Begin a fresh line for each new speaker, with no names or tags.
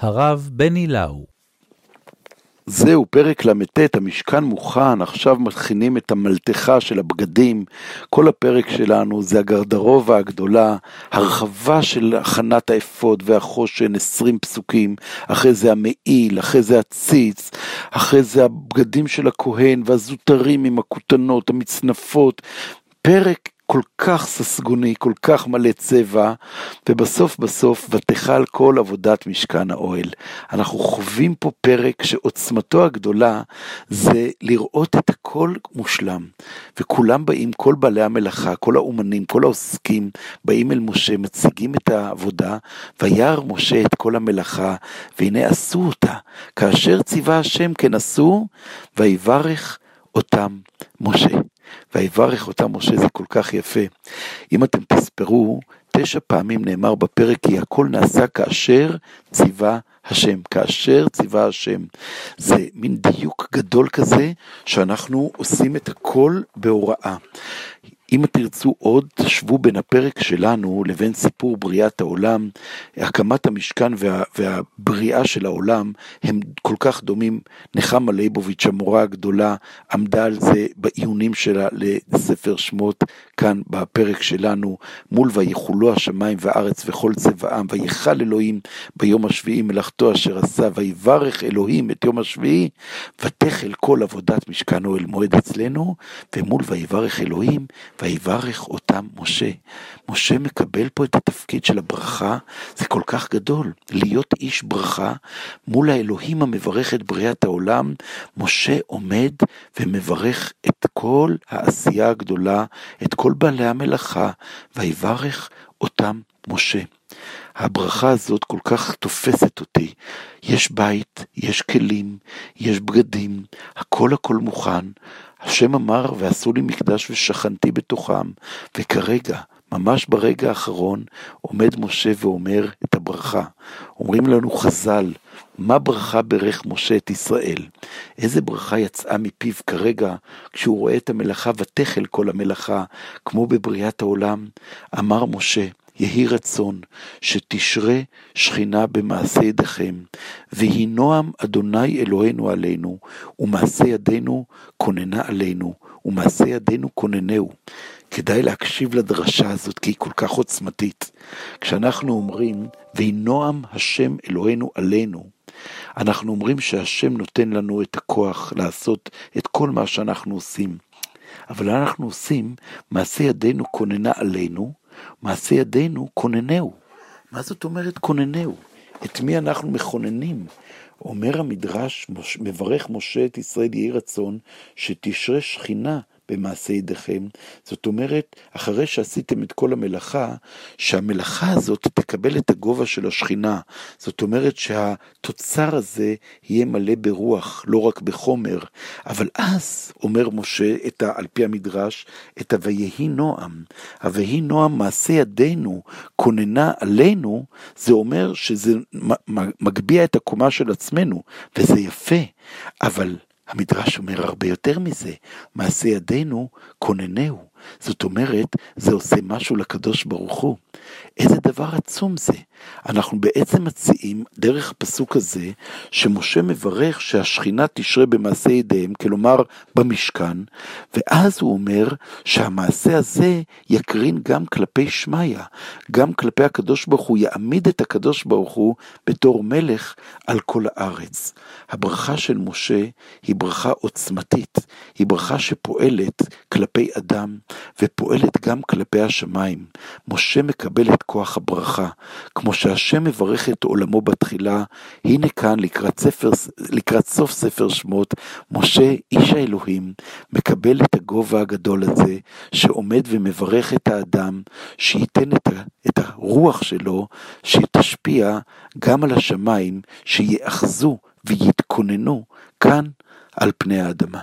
הרב בני לאו.
זהו, פרק ל"ט, המשכן מוכן, עכשיו מכינים את המלתחה של הבגדים. כל הפרק שלנו זה הגרדרובה הגדולה, הרחבה של הכנת האפוד והחושן, 20 פסוקים, אחרי זה המעיל, אחרי זה הציץ, אחרי זה הבגדים של הכהן והזוטרים עם הכותנות, המצנפות. פרק כל כך ססגוני, כל כך מלא צבע, ובסוף בסוף ותחל כל עבודת משכן האוהל. אנחנו חווים פה פרק שעוצמתו הגדולה זה לראות את הכל מושלם. וכולם באים, כל בעלי המלאכה, כל האומנים, כל העוסקים, באים אל משה, מציגים את העבודה, וירא משה את כל המלאכה, והנה עשו אותה. כאשר ציווה השם כן עשו, ויברך אותם משה. ויברך אותם משה, זה כל כך יפה. אם אתם תספרו, תשע פעמים נאמר בפרק, כי הכל נעשה כאשר ציווה השם, כאשר ציווה השם. זה מין דיוק גדול כזה, שאנחנו עושים את הכל בהוראה. אם תרצו עוד, תשוו בין הפרק שלנו לבין סיפור בריאת העולם, הקמת המשכן וה, והבריאה של העולם הם כל כך דומים. נחמה ליבוביץ', המורה הגדולה, עמדה על זה בעיונים שלה לספר שמות, כאן בפרק שלנו, מול ויחולו השמיים והארץ וכל צבעם, ויכל אלוהים ביום השביעי מלאכתו אשר עשה, ויברך אלוהים את יום השביעי, ותחל כל עבודת משכן אוהל מועד אצלנו, ומול ויברך אלוהים, ויברך אותם משה. משה מקבל פה את התפקיד של הברכה, זה כל כך גדול, להיות איש ברכה מול האלוהים המברך את בריאת העולם, משה עומד ומברך את כל העשייה הגדולה, את כל בעלי המלאכה, ויברך אותם משה. הברכה הזאת כל כך תופסת אותי. יש בית, יש כלים, יש בגדים, הכל הכל מוכן. השם אמר, ועשו לי מקדש ושכנתי בתוכם, וכרגע, ממש ברגע האחרון, עומד משה ואומר את הברכה. אומרים לנו חז"ל, מה ברכה ברך משה את ישראל? איזה ברכה יצאה מפיו כרגע כשהוא רואה את המלאכה ותחל כל המלאכה, כמו בבריאת העולם? אמר משה, יהי רצון שתשרה שכינה במעשה ידיכם, ויהי נועם אדוני אלוהינו עלינו, ומעשה ידינו כוננה עלינו, ומעשה ידינו כוננהו. כדאי להקשיב לדרשה הזאת, כי היא כל כך עוצמתית. כשאנחנו אומרים, ויהי נועם השם אלוהינו עלינו, אנחנו אומרים שהשם נותן לנו את הכוח לעשות את כל מה שאנחנו עושים. אבל אנחנו עושים, מעשה ידינו כוננה עלינו, מעשה ידינו כוננהו. מה זאת אומרת כוננהו? את מי אנחנו מכוננים? אומר המדרש, מברך משה את ישראל יהי רצון, שתשרה שכינה במעשה ידיכם. זאת אומרת, אחרי שעשיתם את כל המלאכה, שהמלאכה הזאת תקבל את הגובה של השכינה. זאת אומרת שהתוצר הזה יהיה מלא ברוח, לא רק בחומר. אבל אז, אומר משה, את ה, על פי המדרש, את ה"ויהי נועם". ה"ויהי נועם מעשה ידינו כוננה עלינו", זה אומר שזה מגביה את הקומה של עצמנו, וזה יפה. אבל המדרש אומר הרבה יותר מזה, מעשה ידינו כוננהו. זאת אומרת, זה עושה משהו לקדוש ברוך הוא. איזה דבר עצום זה. אנחנו בעצם מציעים, דרך הפסוק הזה, שמשה מברך שהשכינה תשרה במעשה ידיהם, כלומר במשכן, ואז הוא אומר שהמעשה הזה יקרין גם כלפי שמיא, גם כלפי הקדוש ברוך הוא, יעמיד את הקדוש ברוך הוא בתור מלך על כל הארץ. הברכה של משה היא ברכה עוצמתית, היא ברכה שפועלת כלפי אדם, ופועלת גם כלפי השמיים. משה מקבל את כוח הברכה, כמו שהשם מברך את עולמו בתחילה, הנה כאן לקראת, ספר, לקראת סוף ספר שמות, משה, איש האלוהים, מקבל את הגובה הגדול הזה, שעומד ומברך את האדם, שייתן את, את הרוח שלו, שתשפיע גם על השמיים, שיאחזו ויתכוננו כאן על פני האדמה.